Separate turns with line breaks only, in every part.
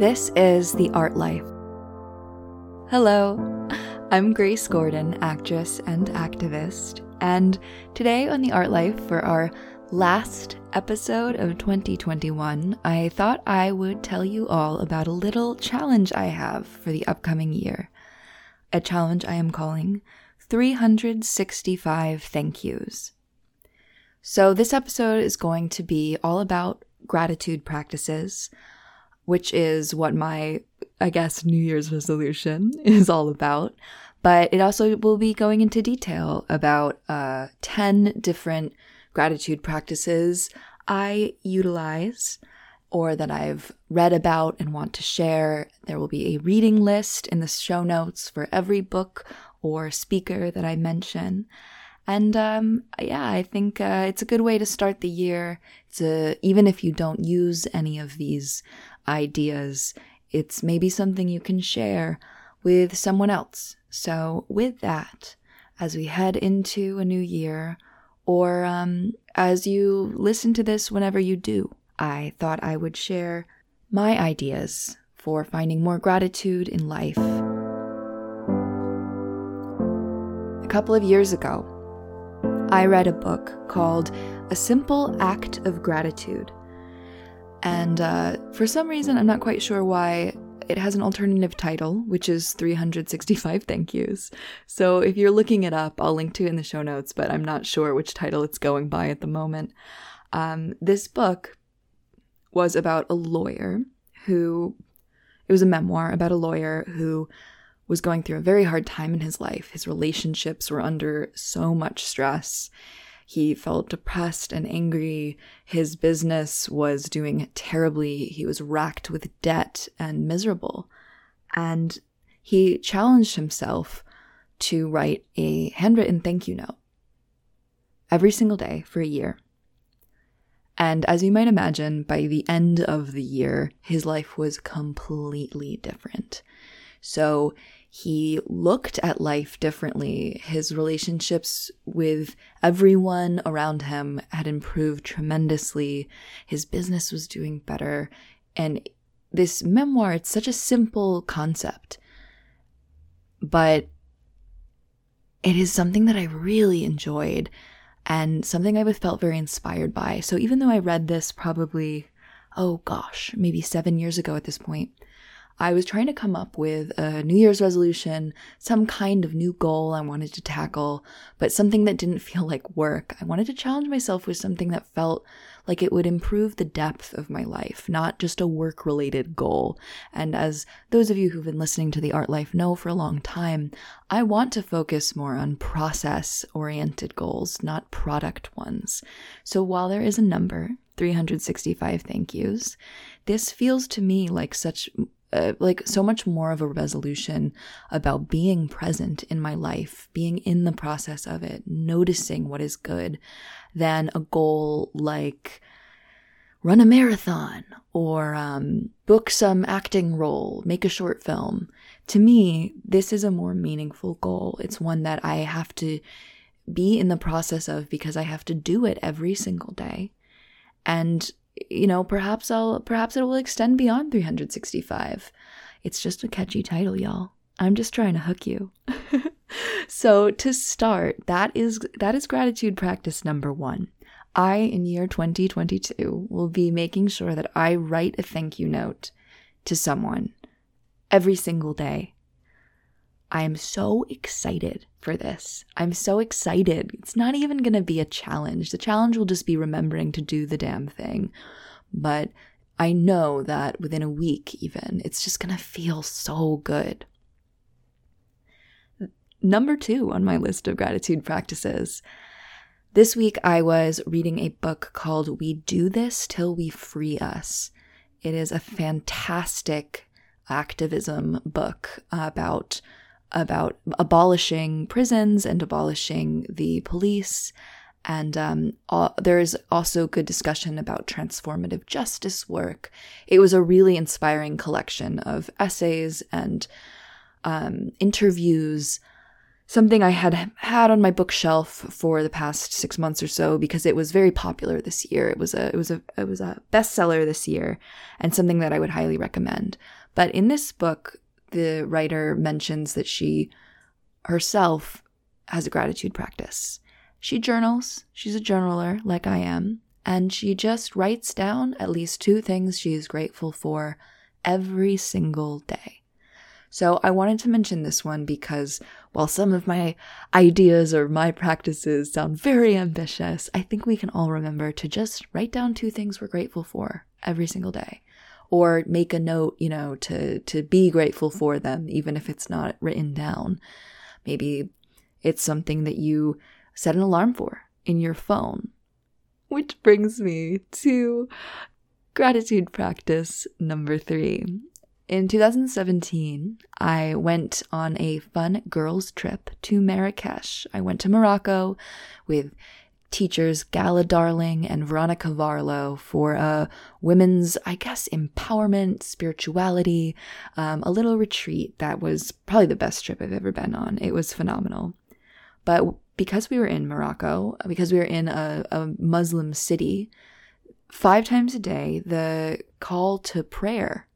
This is The Art Life. Hello, I'm Grace Gordon, actress and activist, and today on The Art Life, for our last episode of 2021, I thought I would tell you all about a little challenge I have for the upcoming year. A challenge I am calling 365 Thank Yous. So, this episode is going to be all about gratitude practices, which is what my, I guess, New Year's resolution is all about. But it also will be going into detail about uh, 10 different gratitude practices I utilize or that I've read about and want to share. There will be a reading list in the show notes for every book or speaker that I mention. And um, yeah, I think uh, it's a good way to start the year. It's a, even if you don't use any of these ideas, it's maybe something you can share with someone else. So, with that, as we head into a new year, or um, as you listen to this whenever you do, I thought I would share my ideas for finding more gratitude in life. A couple of years ago, I read a book called A Simple Act of Gratitude. And uh, for some reason, I'm not quite sure why, it has an alternative title, which is 365 thank yous. So if you're looking it up, I'll link to it in the show notes, but I'm not sure which title it's going by at the moment. Um, this book was about a lawyer who, it was a memoir about a lawyer who was going through a very hard time in his life. His relationships were under so much stress. He felt depressed and angry. His business was doing terribly. He was racked with debt and miserable. And he challenged himself to write a handwritten thank you note every single day for a year. And as you might imagine, by the end of the year, his life was completely different. So he looked at life differently. His relationships with everyone around him had improved tremendously. His business was doing better. And this memoir, it's such a simple concept, but it is something that I really enjoyed and something I felt very inspired by. So even though I read this probably, oh gosh, maybe seven years ago at this point, I was trying to come up with a New Year's resolution, some kind of new goal I wanted to tackle, but something that didn't feel like work. I wanted to challenge myself with something that felt like it would improve the depth of my life, not just a work related goal. And as those of you who've been listening to the Art Life know for a long time, I want to focus more on process oriented goals, not product ones. So while there is a number, 365 thank yous, this feels to me like such uh, like so much more of a resolution about being present in my life, being in the process of it, noticing what is good, than a goal like run a marathon or um, book some acting role, make a short film. To me, this is a more meaningful goal. It's one that I have to be in the process of because I have to do it every single day. And you know, perhaps I'll perhaps it will extend beyond 365. It's just a catchy title, y'all. I'm just trying to hook you. so, to start, that is that is gratitude practice number 1. I in year 2022 will be making sure that I write a thank you note to someone every single day I am so excited for this. I'm so excited. It's not even going to be a challenge. The challenge will just be remembering to do the damn thing. But I know that within a week, even, it's just going to feel so good. Number two on my list of gratitude practices. This week, I was reading a book called We Do This Till We Free Us. It is a fantastic activism book about about abolishing prisons and abolishing the police. And um, all, there is also good discussion about transformative justice work. It was a really inspiring collection of essays and um, interviews. something I had had on my bookshelf for the past six months or so because it was very popular this year. It was a it was a it was a bestseller this year, and something that I would highly recommend. But in this book, the writer mentions that she herself has a gratitude practice. She journals. She's a journaler, like I am, and she just writes down at least two things she is grateful for every single day. So I wanted to mention this one because while some of my ideas or my practices sound very ambitious, I think we can all remember to just write down two things we're grateful for every single day. Or make a note, you know, to, to be grateful for them, even if it's not written down. Maybe it's something that you set an alarm for in your phone. Which brings me to gratitude practice number three. In 2017, I went on a fun girls' trip to Marrakesh. I went to Morocco with teachers Gala Darling and Veronica Varlow for a women's, I guess, empowerment, spirituality, um, a little retreat that was probably the best trip I've ever been on. It was phenomenal. But because we were in Morocco, because we were in a, a Muslim city, five times a day, the call to prayer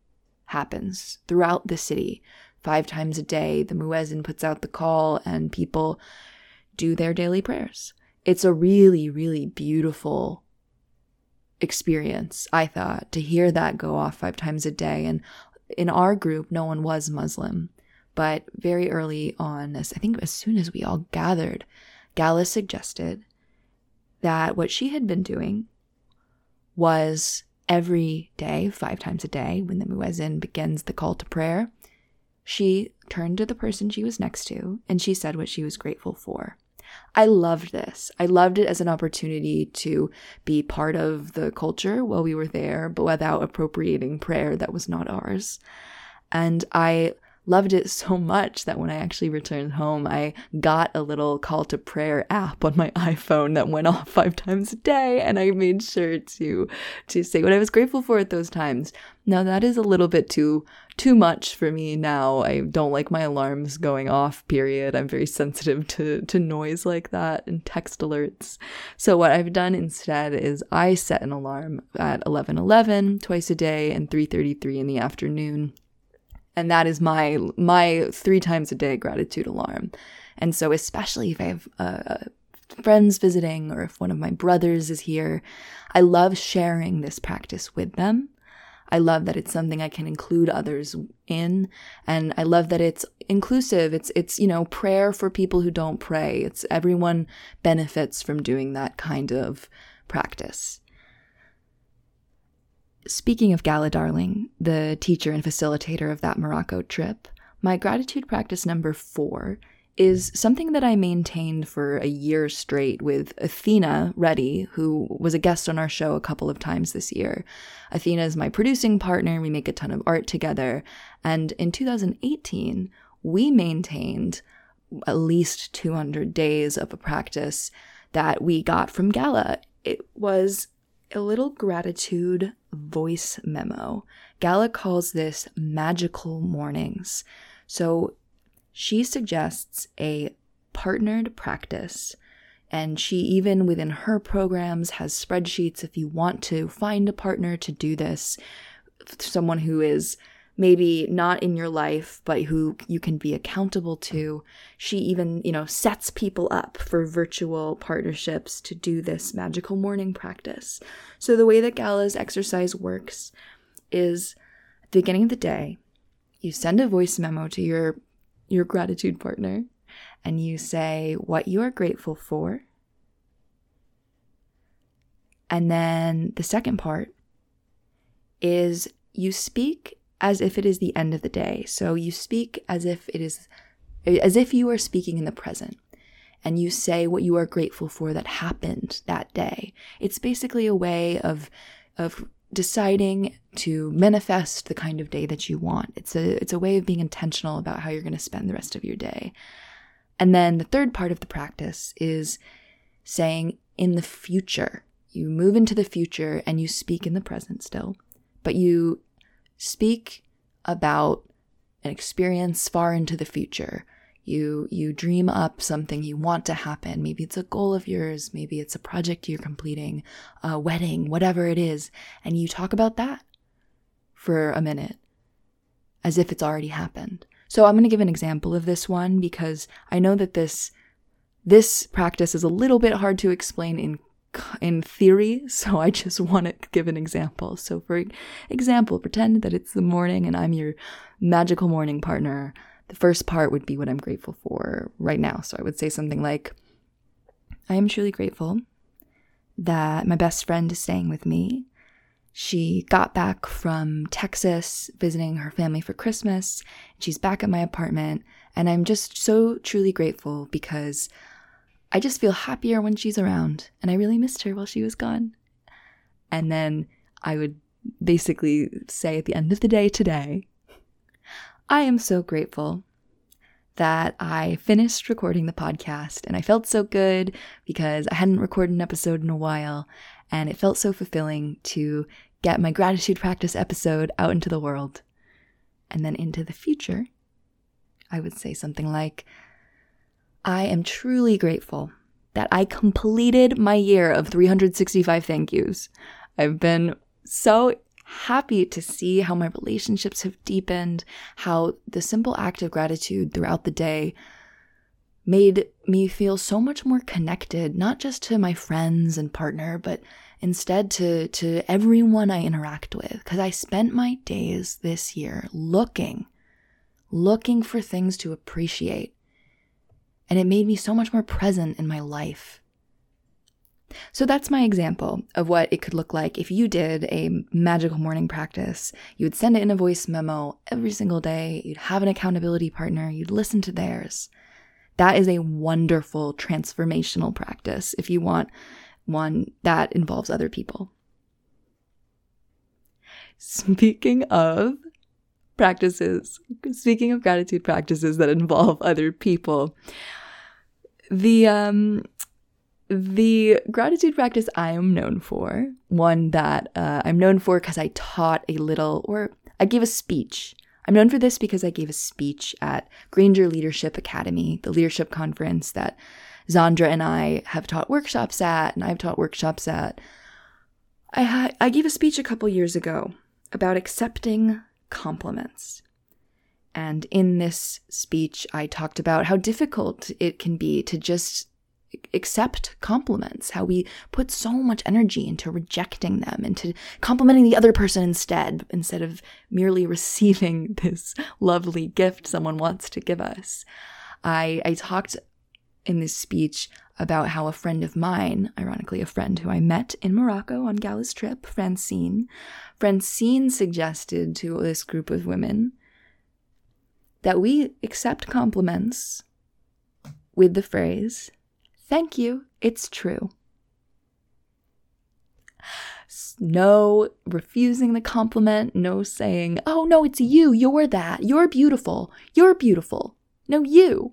happens throughout the city. Five times a day, the muezzin puts out the call and people do their daily prayers. It's a really, really beautiful experience, I thought, to hear that go off five times a day. And in our group, no one was Muslim. But very early on, I think as soon as we all gathered, Gala suggested that what she had been doing was every day, five times a day, when the muezzin begins the call to prayer, she turned to the person she was next to and she said what she was grateful for. I loved this. I loved it as an opportunity to be part of the culture while we were there, but without appropriating prayer that was not ours. And I loved it so much that when I actually returned home, I got a little call to prayer app on my iPhone that went off five times a day, and I made sure to to say what I was grateful for at those times. Now that is a little bit too too much for me now. I don't like my alarms going off, period. I'm very sensitive to to noise like that and text alerts. So what I've done instead is I set an alarm at 11:11 twice a day and 3:33 in the afternoon and that is my my three times a day gratitude alarm and so especially if i have uh, friends visiting or if one of my brothers is here i love sharing this practice with them i love that it's something i can include others in and i love that it's inclusive. It's it's you know prayer for people who don't pray. It's everyone benefits from doing that kind of practice. Speaking of Gala Darling, the teacher and facilitator of that Morocco trip, my gratitude practice number four is something that I maintained for a year straight with Athena Reddy, who was a guest on our show a couple of times this year. Athena is my producing partner. We make a ton of art together. And in 2018, we maintained at least 200 days of a practice that we got from Gala. It was a little gratitude voice memo. Gala calls this magical mornings. So she suggests a partnered practice. And she, even within her programs, has spreadsheets if you want to find a partner to do this, someone who is maybe not in your life, but who you can be accountable to. She even, you know, sets people up for virtual partnerships to do this magical morning practice. So the way that Gala's exercise works is at the beginning of the day, you send a voice memo to your your gratitude partner and you say what you are grateful for. And then the second part is you speak as if it is the end of the day. So you speak as if it is as if you are speaking in the present and you say what you are grateful for that happened that day. It's basically a way of of deciding to manifest the kind of day that you want. It's a it's a way of being intentional about how you're going to spend the rest of your day. And then the third part of the practice is saying in the future. You move into the future and you speak in the present still, but you speak about an experience far into the future. You you dream up something you want to happen. Maybe it's a goal of yours, maybe it's a project you're completing, a wedding, whatever it is, and you talk about that for a minute as if it's already happened. So I'm going to give an example of this one because I know that this this practice is a little bit hard to explain in in theory, so I just want to give an example. So for example, pretend that it's the morning and I'm your magical morning partner the first part would be what I'm grateful for right now. So I would say something like, I am truly grateful that my best friend is staying with me. She got back from Texas visiting her family for Christmas. She's back at my apartment, and I'm just so truly grateful because I just feel happier when she's around, and I really missed her while she was gone. And then I would basically say at the end of the day today, I am so grateful that I finished recording the podcast and I felt so good because I hadn't recorded an episode in a while and it felt so fulfilling to get my gratitude practice episode out into the world. And then into the future, I would say something like, I am truly grateful that I completed my year of 365 thank yous. I've been so happy to see how my relationships have deepened, how the simple act of gratitude throughout the day made me feel so much more connected, not just to my friends and partner, but instead to, to everyone I interact with. Because I spent my days this year looking, looking for things to appreciate. And it made me so much more present in my life. So that's my example of what it could look like if you did a magical morning practice. You would send it in a voice memo every single day, you'd have an accountability partner, you'd listen to theirs. That is a wonderful transformational practice if you want one that involves other people. Speaking of practices, speaking of gratitude practices that involve other people, the um the gratitude practice I am known for, one that uh, I'm known for because I taught a little, or I gave a speech. I'm known for this because I gave a speech at Granger Leadership Academy, the leadership conference that Zandra and I have taught workshops at, and I've taught workshops at. I, ha- I gave a speech a couple years ago about accepting compliments. And in this speech, I talked about how difficult it can be to just accept compliments, how we put so much energy into rejecting them, into complimenting the other person instead, instead of merely receiving this lovely gift someone wants to give us. I, I talked in this speech about how a friend of mine, ironically, a friend who I met in Morocco on Gala's trip, Francine, Francine suggested to this group of women that we accept compliments with the phrase, Thank you, it's true. No refusing the compliment, no saying, oh no, it's you, you're that, you're beautiful, you're beautiful. No, you.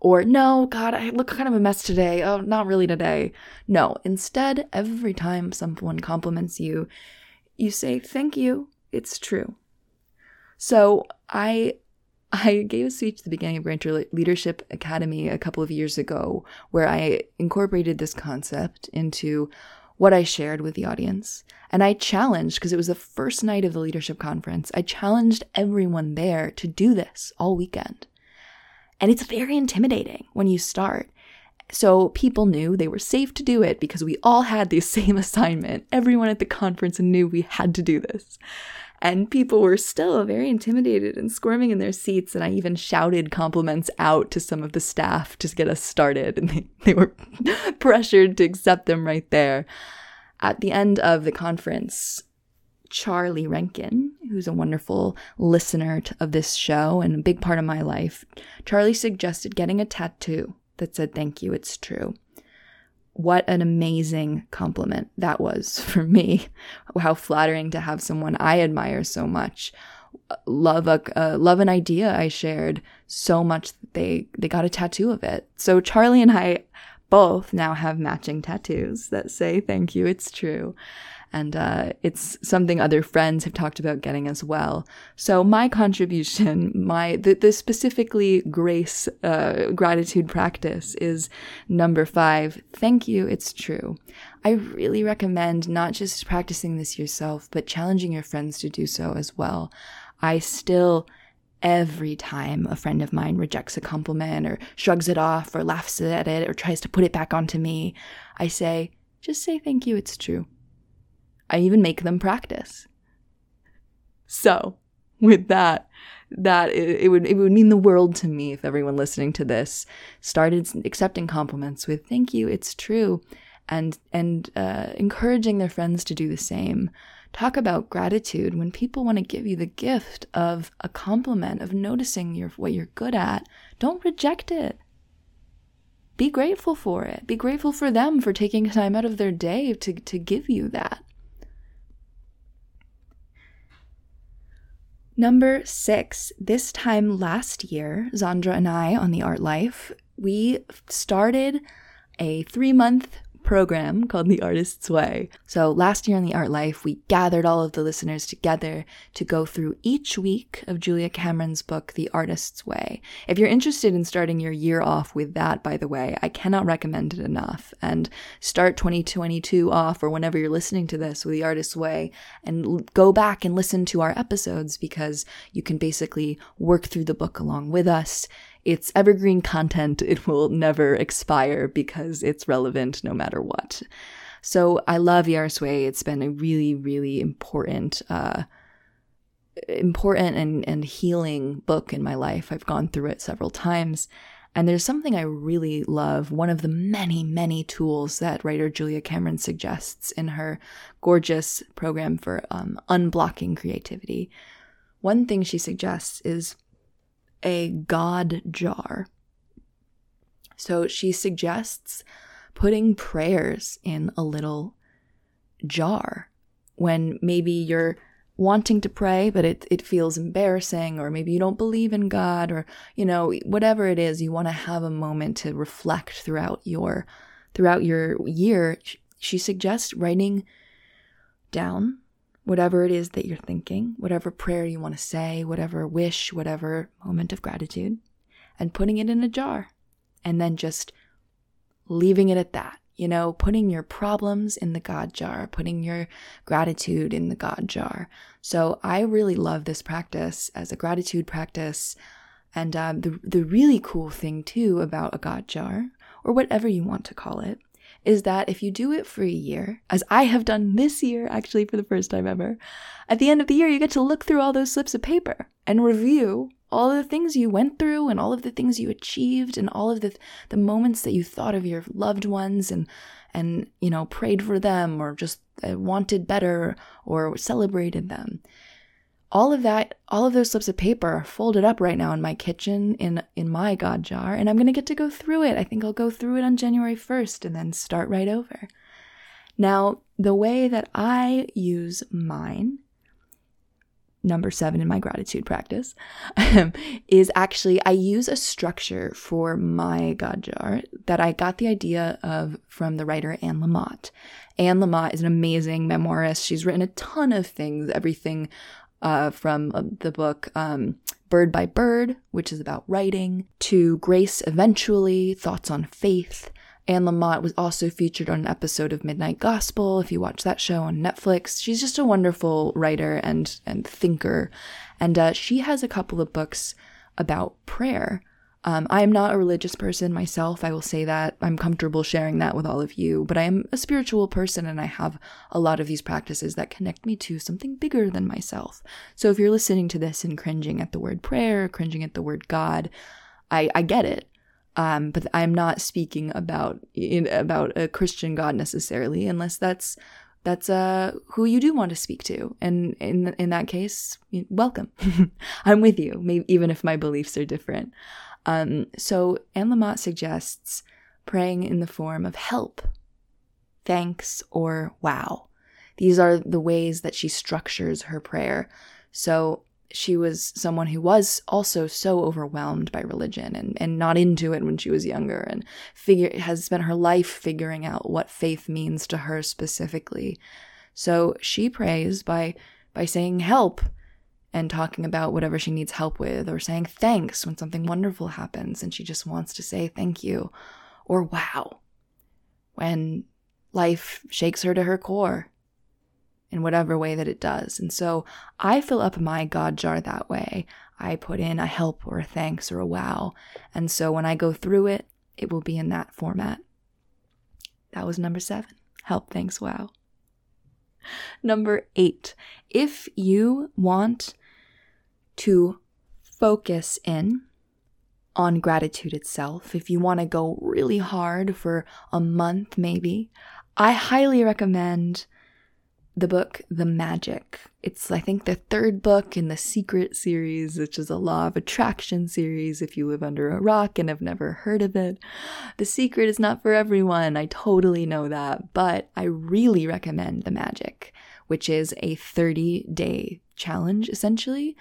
Or, no, God, I look kind of a mess today. Oh, not really today. No, instead, every time someone compliments you, you say, thank you, it's true. So I I gave a speech at the beginning of Granger Leadership Academy a couple of years ago where I incorporated this concept into what I shared with the audience. And I challenged, because it was the first night of the leadership conference, I challenged everyone there to do this all weekend. And it's very intimidating when you start. So people knew they were safe to do it because we all had the same assignment. Everyone at the conference knew we had to do this. And people were still very intimidated and squirming in their seats. And I even shouted compliments out to some of the staff to get us started. And they, they were pressured to accept them right there. At the end of the conference, Charlie Rankin, who's a wonderful listener of this show and a big part of my life, Charlie suggested getting a tattoo that said, Thank you, it's true what an amazing compliment that was for me. How flattering to have someone I admire so much love a uh, love an idea I shared so much that they they got a tattoo of it. So Charlie and I both now have matching tattoos that say thank you, it's true. And uh, it's something other friends have talked about getting as well. So my contribution, my the, the specifically grace uh, gratitude practice is number five. Thank you. It's true. I really recommend not just practicing this yourself, but challenging your friends to do so as well. I still every time a friend of mine rejects a compliment or shrugs it off or laughs at it or tries to put it back onto me, I say, just say thank you, it's true. I even make them practice. So, with that, that it, it, would it would mean the world to me if everyone listening to this started accepting compliments with "Thank you, it's true," and and uh, encouraging their friends to do the same. Talk about gratitude when people want to give you the gift of a compliment of noticing your what you're good at. Don't reject it. Be grateful for it. Be grateful for them for taking time out of their day to, to give you that. Number six, this time last year, Zandra and I on the Art Life, we started a three month program called The Artist's Way. So last year in the Art Life, we gathered all of the listeners together to go through each week of Julia Cameron's book, The Artist's Way. If you're interested in starting your year off with that, by the way, I cannot recommend it enough. And start 2022 off or whenever you're listening to this with The Artist's Way and go back and listen to our episodes because you can basically work through the book along with us it's evergreen content. It will never expire because it's relevant no matter what. So I love Artist's It's been a really, really important, uh, important and, and healing book in my life. I've gone through it several times. And there's something I really love, one of the many, many tools that writer Julia Cameron suggests in her gorgeous program for um, unblocking creativity. One thing she suggests is a God jar. So she suggests putting prayers in a little jar when maybe you're wanting to pray, but it, it feels embarrassing, or maybe you don't believe in God, or, you know, whatever it is, you want to have a moment to reflect throughout your throughout your year. She suggests writing down whatever it is that you're thinking, whatever prayer you want to say, whatever wish, whatever moment of gratitude, and putting it in a jar. And then just leaving it at that. You know, putting your problems in the God jar, putting your gratitude in the God jar. So I really love this practice as a gratitude practice. And um, the, the really cool thing, too, about a God jar, or whatever you want to call it, is that if you do it for a year, as I have done this year, actually for the first time ever, at the end of the year, you get to look through all those slips of paper and review all the things you went through and all of the things you achieved and all of the the moments that you thought of your loved ones and and you know prayed for them or just uh, wanted better or celebrated them all of that all of those slips of paper are folded up right now in my kitchen in in my god jar and i'm going to get to go through it. I think i'll go through it on january 1st and then start right over. Now the way that i use mine number seven in my gratitude practice is actually i use a structure for my god jar that i got the idea of from the writer anne lamott. Anne lamott is an amazing memoirist. She's written a ton of things everything uh, from uh, the book um, Bird by Bird, which is about writing, to Grace Eventually, Thoughts on Faith. Anne Lamott was also featured on an episode of Midnight Gospel. If you watch that show on Netflix, she's just a wonderful writer and and thinker, and uh, she has a couple of books about prayer. Um, I am not a religious person myself. I will say that. I'm comfortable sharing that with all of you, but I am a spiritual person and I have a lot of these practices that connect me to something bigger than myself. So if you're listening to this and cringing at the word prayer, cringing at the word God, I, I get it. Um, but I'm not speaking about about a Christian God necessarily, unless that's that's uh, who you do want to speak to. And in in that case, welcome. I'm with you, maybe, even if my beliefs are different. Um, so Anne Lamott suggests praying in the form of help, thanks, or wow. These are the ways that she structures her prayer. So she was someone who was also so overwhelmed by religion and, and not into it when she was younger and figure has spent her life figuring out what faith means to her specifically. So she prays by by saying help and talking about whatever she needs help with or saying thanks when something wonderful happens and she just wants to say thank you or wow when life shakes her to her core in whatever way that it does. And so I fill up my God jar that way. I put in a help or a thanks or a wow. And so when I go through it, it will be in that format. That was number seven help, thanks, wow. Number eight, if you want to focus in on gratitude itself, if you want to go really hard for a month, maybe, I highly recommend the book The Magic. It's, I think, the third book in the Secret series, which is a law of attraction series if you live under a rock and have never heard of it. The Secret is not for everyone, I totally know that, but I really recommend The Magic, which is a 30 day challenge essentially.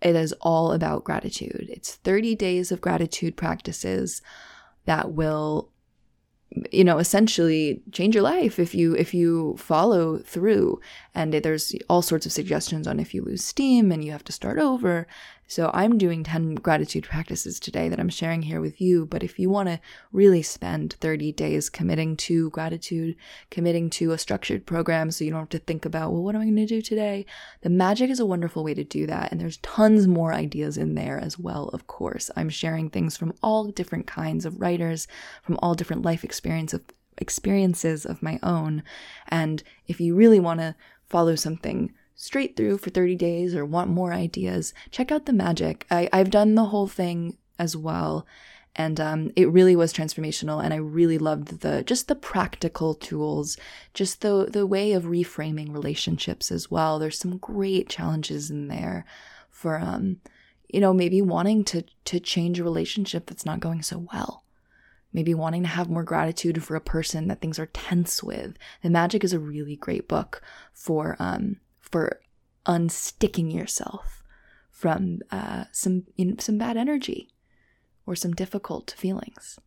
It is all about gratitude. It's 30 days of gratitude practices that will you know essentially change your life if you if you follow through and there's all sorts of suggestions on if you lose steam and you have to start over so I'm doing 10 gratitude practices today that I'm sharing here with you. But if you want to really spend 30 days committing to gratitude, committing to a structured program so you don't have to think about, well, what am I going to do today? The magic is a wonderful way to do that. And there's tons more ideas in there as well, of course. I'm sharing things from all different kinds of writers, from all different life experience of, experiences of my own. And if you really want to follow something straight through for 30 days or want more ideas, check out The Magic. I, I've done the whole thing as well. And um, it really was transformational, and I really loved the just the practical tools, just the the way of reframing relationships as well. There's some great challenges in there for um, you know, maybe wanting to to change a relationship that's not going so well maybe wanting to have more gratitude for a person that things are tense with. The Magic is a really great book for um, for unsticking yourself from uh, some you know, some bad energy or some difficult feelings.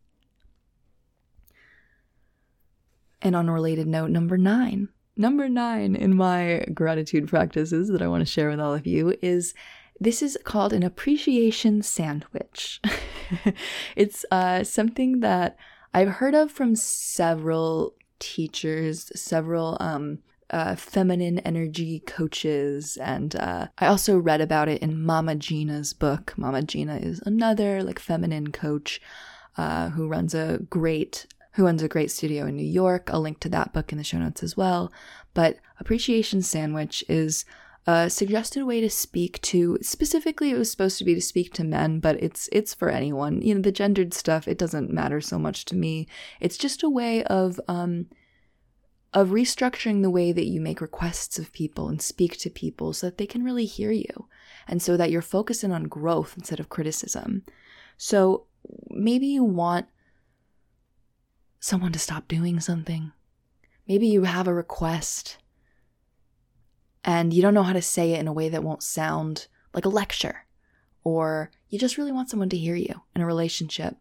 And on a related note, number nine, number nine in my gratitude practices that I want to share with all of you is this is called an appreciation sandwich. it's uh, something that I've heard of from several teachers, several um, uh, feminine energy coaches. And uh, I also read about it in Mama Gena's book. Mama Gena is another like feminine coach uh, who runs a great who runs a great studio in New York. I'll link to that book in the show notes as well. But Appreciation Sandwich is a suggested way to speak to specifically it was supposed to be to speak to men but it's it's for anyone you know the gendered stuff it doesn't matter so much to me it's just a way of um of restructuring the way that you make requests of people and speak to people so that they can really hear you and so that you're focusing on growth instead of criticism. So maybe you want someone to stop doing something. Maybe you have a request and you don't know how to say it in a way that won't sound like a lecture, or you just really want someone to hear you in a relationship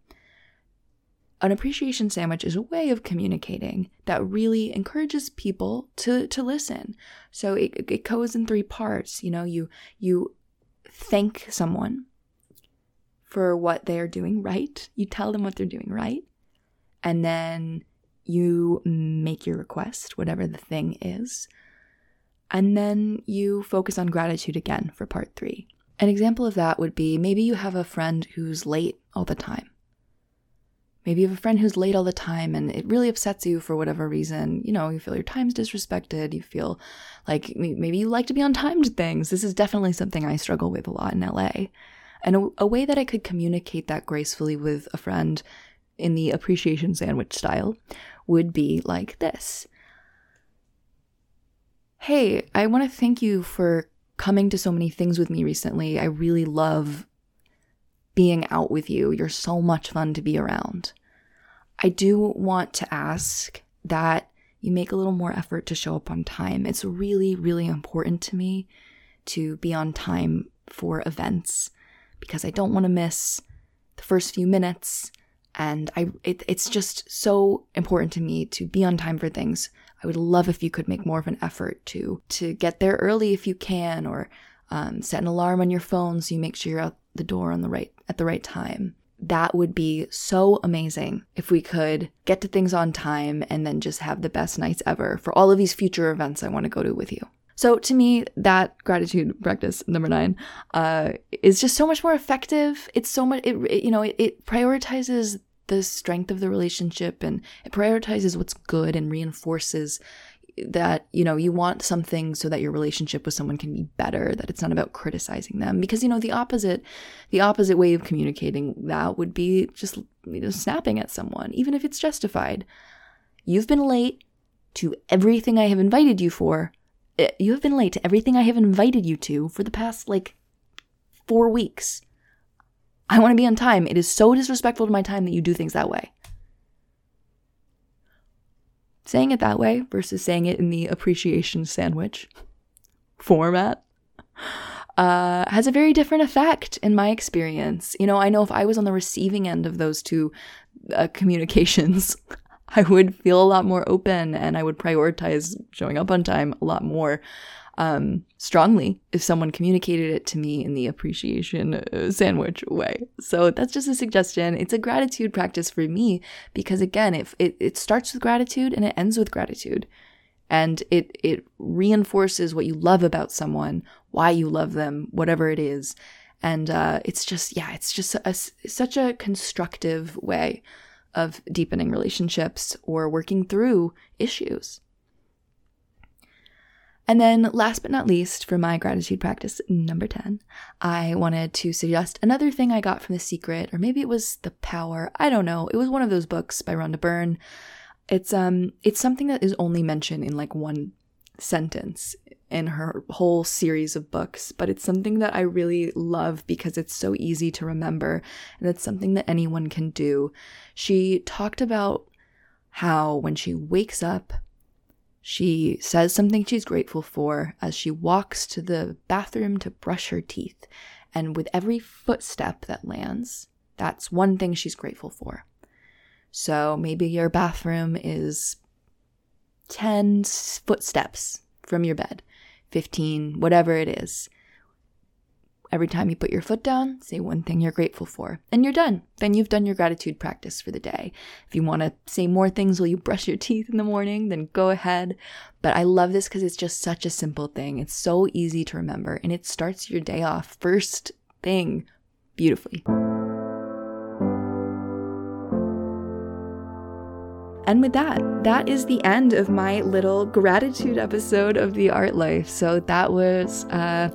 an appreciation sandwich is a way of communicating that really encourages people to to listen. So it, it goes in three parts. You know, you you thank someone for what they are doing right. You tell them what they're doing right, and then you make your request, whatever the thing is, and then you focus on gratitude again for part three. An example of that would be maybe you have a friend who's late all the time Maybe you have a friend who's late all the time and it really upsets you for whatever reason. You know, you feel your time's disrespected. You feel like maybe you like to be on time to things. This is definitely something I struggle with a lot in LA. And a, a way that I could communicate that gracefully with a friend in the appreciation sandwich style would be like this Hey, I want to thank you for coming to so many things with me recently. I really love being out with you. You're so much fun to be around. I do want to ask that you make a little more effort to show up on time. It's really, really important to me to be on time for events because I don't want to miss the first few minutes. And I, it, it's just so important to me to be on time for things. I would love if you could make more of an effort to to get there early if you can, or um, set an alarm on your phone so you make sure you're out the door on the right at the right time. That would be so amazing if we could get to things on time and then just have the best nights ever for all of these future events I want to go to with you. So to me, that gratitude practice number nine uh, is just so much more effective. It's so much, it, it you know, it, it prioritizes the strength of the relationship and it prioritizes what's good and reinforces that you know you want something so that your relationship with someone can be better that it's not about criticizing them. Because you know the opposite the opposite way of communicating that would be just you know snapping at someone even if it's justified. You've been late to everything i have invited you for. Eh, you have been late to everything i have invited you to for the past like 4 weeks. I want to be on time. It is so disrespectful to my time that you do things that way saying it that way versus saying it in the appreciation sandwich format uh, has a very different effect in my experience. You know, I know if I was on the receiving end of those two uh, communications, I would feel a lot more open and I would prioritize showing up on time a lot more um, strongly if someone communicated it to me in the appreciation uh, sandwich way. So that's just a suggestion. It's a gratitude practice for me because again, if it, it starts with gratitude and it ends with gratitude. And it it reinforces what you love about someone, why you love them, whatever it is, and uh, it's just yeah, it's just a, such a constructive way of deepening relationships or working through issues. And then, last but not least, for my gratitude practice number 10, I wanted to suggest another thing I got from The Secret, or maybe it was The Power. I don't know. It was one of those books by Rhonda Byrne. It's um it's something that is only mentioned in like one sentence in her whole series of books, but it's something that I really love because it's so easy to remember and it's something that anyone can do. She talked about how when she wakes up, she says something she's grateful for as she walks to the bathroom to brush her teeth. And with every footstep that lands, that's one thing she's grateful for. So maybe your bathroom is 10 footsteps from your bed, 15, whatever it is. Every time you put your foot down, say one thing you're grateful for, and you're done. Then you've done your gratitude practice for the day. If you want to say more things while you brush your teeth in the morning, then go ahead. But I love this because it's just such a simple thing. It's so easy to remember, and it starts your day off first thing beautifully. And with that, that is the end of my little gratitude episode of The Art Life. So that was, uh,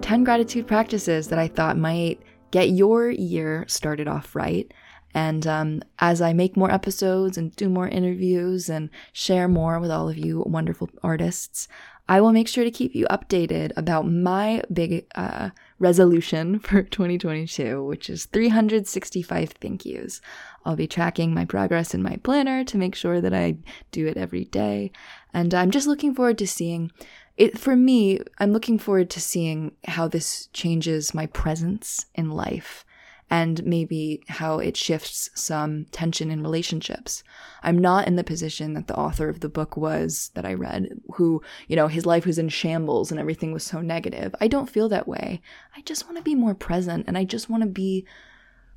10 gratitude practices that I thought might get your year started off right. And um, as I make more episodes and do more interviews and share more with all of you wonderful artists, I will make sure to keep you updated about my big uh, resolution for 2022, which is 365 thank yous. I'll be tracking my progress in my planner to make sure that I do it every day. And I'm just looking forward to seeing it for me, I'm looking forward to seeing how this changes my presence in life and maybe how it shifts some tension in relationships. I'm not in the position that the author of the book was that I read, who, you know, his life was in shambles and everything was so negative. I don't feel that way. I just want to be more present and I just want to be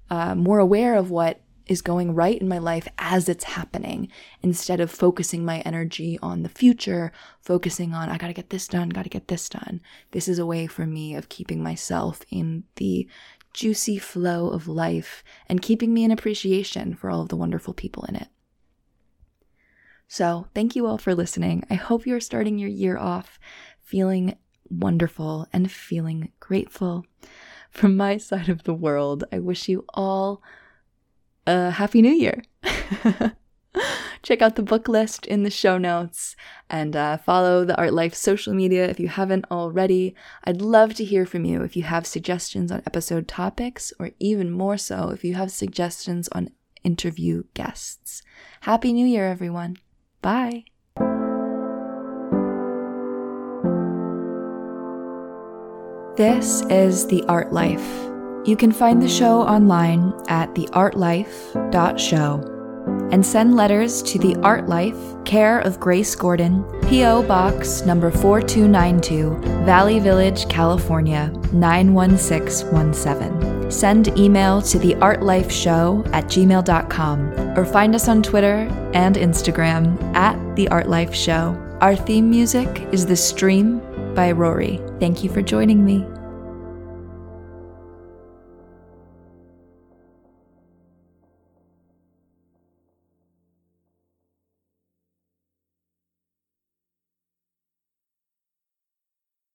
uh, more aware of what is going right in my life as it's happening instead of focusing my energy on the future, focusing on, I gotta get this done, gotta get this done. This is a way for me of keeping myself in the juicy flow of life and keeping me in appreciation for all of the wonderful people in it. So, thank you all for listening. I hope you're starting your year off feeling wonderful and feeling grateful. From my side of the world, I wish you all a Happy New Year. Check out the book list in the show notes and uh, follow the Art Life social media if you haven't already. I'd love to hear from you if you have suggestions on episode topics, or even more so, if you have suggestions on interview guests. Happy New Year, everyone. Bye. This is The Art Life you can find the show online at theartlife.show. and send letters to the Art Life, care of Grace Gordon, P.O. Box number 4292, Valley Village, California 91617. Send email to the Art Life Show at gmail.com or find us on Twitter and Instagram at the Art Life Show. Our theme music is The Stream by Rory. Thank you for joining me.